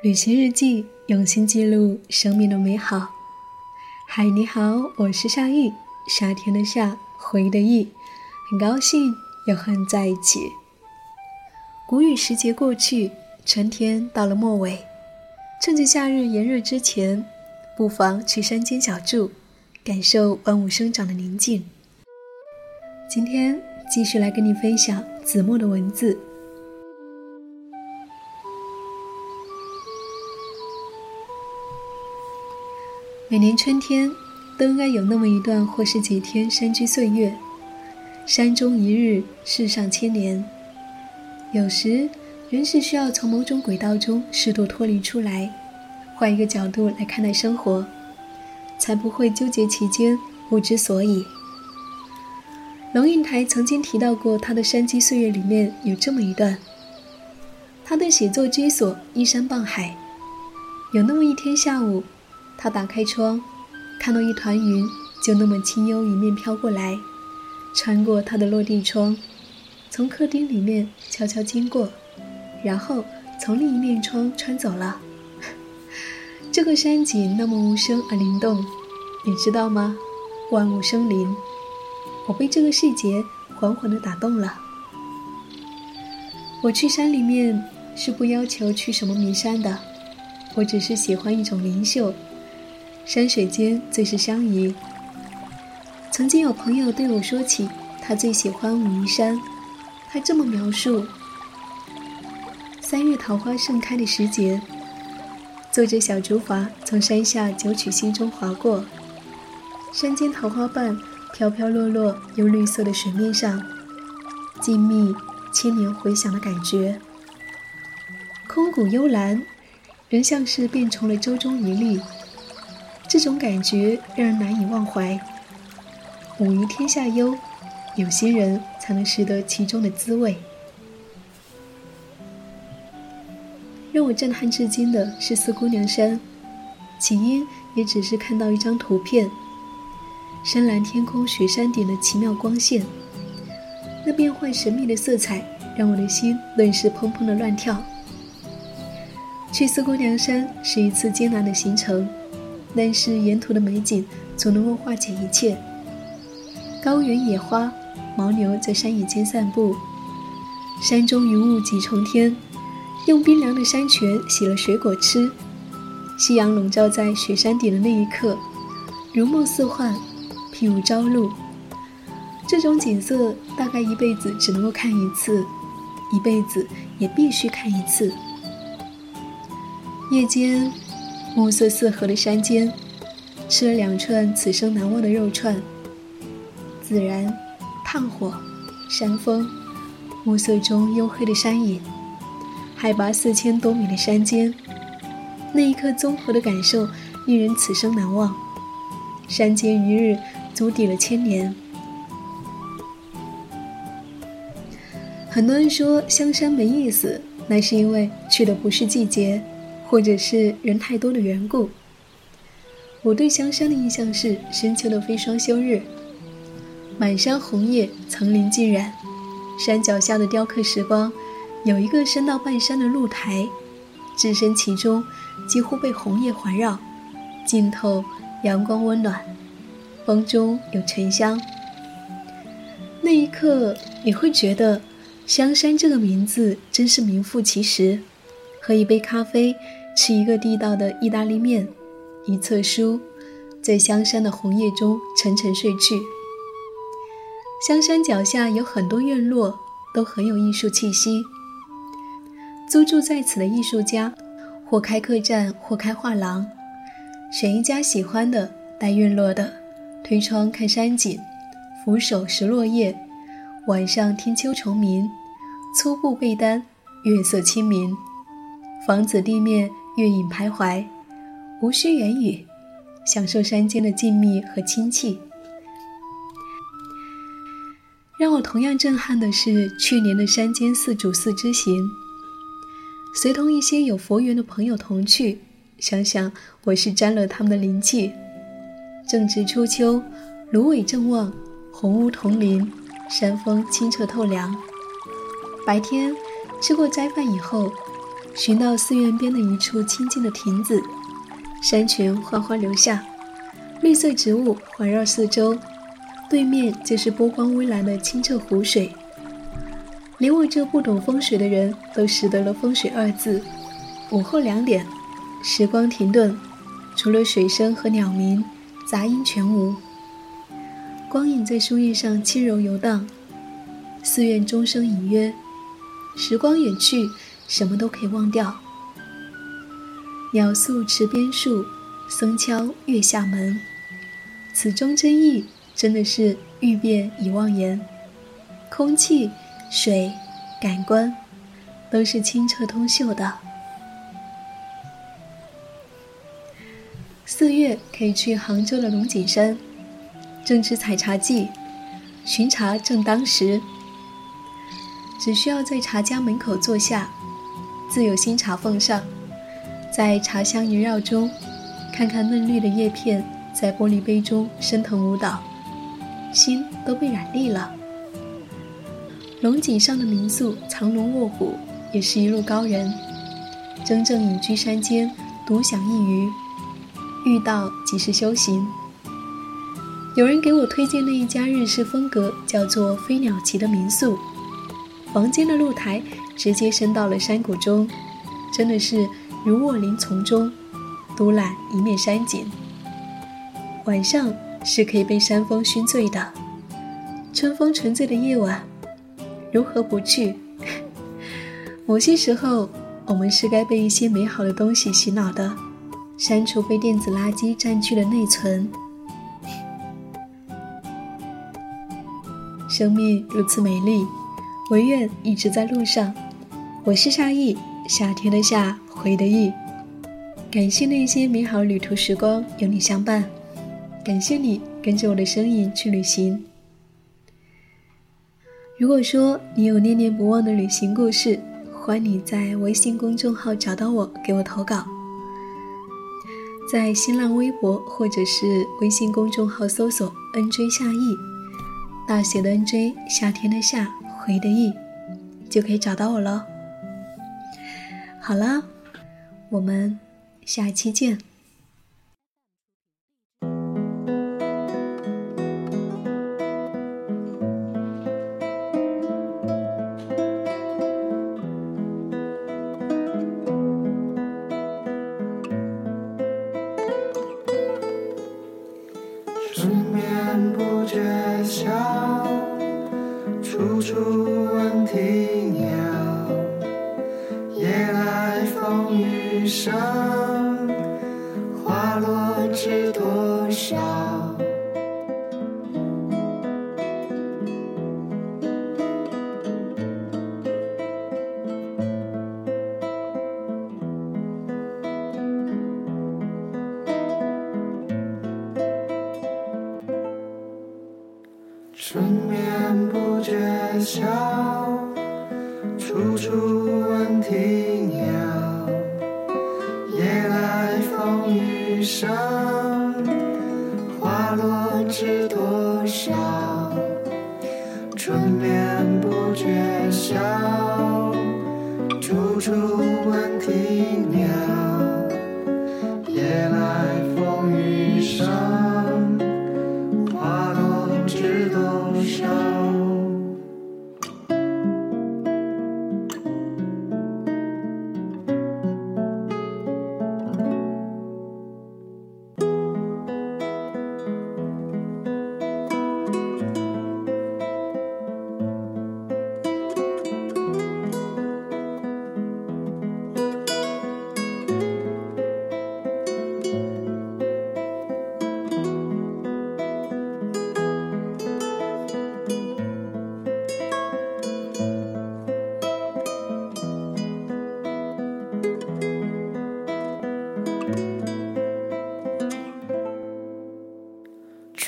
旅行日记，用心记录生命的美好。嗨，你好，我是夏意，夏天的夏，回忆的忆，很高兴又和你在一起。谷雨时节过去，春天到了末尾，趁着夏日炎热之前，不妨去山间小住，感受万物生长的宁静。今天继续来跟你分享子墨的文字。每年春天，都应该有那么一段或是几天山居岁月。山中一日，世上千年。有时，人是需要从某种轨道中适度脱离出来，换一个角度来看待生活，才不会纠结其间，不知所以。龙应台曾经提到过，他的山居岁月里面有这么一段：他的写作居所依山傍海，有那么一天下午。他打开窗，看到一团云，就那么轻悠一面飘过来，穿过他的落地窗，从客厅里面悄悄经过，然后从另一面窗穿走了。这个山景那么无声而灵动，你知道吗？万物生灵。我被这个细节缓缓地打动了。我去山里面是不要求去什么名山的，我只是喜欢一种灵秀。山水间最是相宜。曾经有朋友对我说起，他最喜欢武夷山。他这么描述：三月桃花盛开的时节，坐着小竹筏从山下九曲溪中划过，山间桃花瓣飘飘落落，由绿色的水面上，静谧千年回响的感觉。空谷幽兰，人像是变成了舟中一粒。这种感觉让人难以忘怀。武夷天下幽，有些人才能识得其中的滋味。让我震撼至今的是四姑娘山，起因也只是看到一张图片，深蓝天空、雪山顶的奇妙光线，那变幻神秘的色彩让我的心顿时砰砰的乱跳。去四姑娘山是一次艰难的行程。但是沿途的美景总能够化解一切。高原野花，牦牛在山野间散步，山中云雾几重天，用冰凉的山泉洗了水果吃。夕阳笼罩在雪山顶的那一刻，如梦似幻，譬如朝露。这种景色大概一辈子只能够看一次，一辈子也必须看一次。夜间。暮色四合的山间，吃了两串此生难忘的肉串。自然，炭火，山峰，暮色中黝黑的山影，海拔四千多米的山间，那一刻综合的感受令人此生难忘。山间一日，足抵了千年。很多人说香山没意思，那是因为去的不是季节。或者是人太多的缘故，我对香山的印象是深秋的飞霜休日，满山红叶，层林尽染，山脚下的雕刻时光，有一个深到半山的露台，置身其中，几乎被红叶环绕，浸透阳光温暖，风中有沉香。那一刻，你会觉得香山这个名字真是名副其实。喝一杯咖啡，吃一个地道的意大利面，一册书，在香山的红叶中沉沉睡去。香山脚下有很多院落，都很有艺术气息。租住在此的艺术家，或开客栈，或开画廊，选一家喜欢的带院落的，推窗看山景，扶手拾落叶，晚上听秋虫鸣，粗布被单，月色清明。房子地面月影徘徊，无需言语，享受山间的静谧和清气。让我同样震撼的是去年的山间四主寺之行，随同一些有佛缘的朋友同去，想想我是沾了他们的灵气。正值初秋，芦苇正旺，红屋桐林，山风清澈透凉。白天吃过斋饭以后。寻到寺院边的一处清静的亭子，山泉缓缓流下，绿色植物环绕四周，对面就是波光微澜的清澈湖水。连我这不懂风水的人都识得了“风水”二字。午后两点，时光停顿，除了水声和鸟鸣，杂音全无。光影在树叶上轻柔游荡，寺院钟声隐约。时光远去。什么都可以忘掉。鸟宿池边树，僧敲月下门。此中真意，真的是欲辨已忘言。空气、水、感官，都是清澈通秀的。四月可以去杭州的龙井山，正值采茶季，巡茶正当时。只需要在茶家门口坐下。自有新茶奉上，在茶香萦绕中，看看嫩绿的叶片在玻璃杯中升腾舞蹈，心都被染绿了。龙井上的民宿藏龙卧虎，也是一路高人，真正隐居山间，独享一隅，遇到即是修行。有人给我推荐那一家日式风格叫做飞鸟旗的民宿，房间的露台。直接伸到了山谷中，真的是如卧林丛中，独揽一面山景。晚上是可以被山风熏醉的，春风沉醉的夜晚，如何不去？某些时候，我们是该被一些美好的东西洗脑的，删除被电子垃圾占据的内存。生命如此美丽，唯愿一直在路上。我是夏意，夏天的夏，回的意。感谢那些美好旅途时光有你相伴，感谢你跟着我的身影去旅行。如果说你有念念不忘的旅行故事，欢迎你在微信公众号找到我，给我投稿。在新浪微博或者是微信公众号搜索 “nj 夏意”，大写的 “nj”，夏天的夏，回的意，就可以找到我了。好啦，我们下期见。上花落知多少？春眠不觉晓，上，花落知多少？春眠不觉晓，处处闻啼鸟。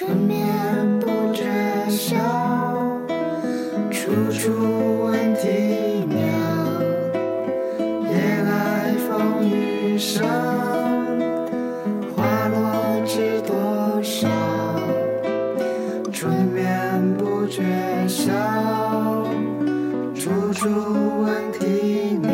春眠不觉晓，处处闻啼鸟。夜来风雨声，花落知多少。春眠不觉晓，处处闻啼鸟。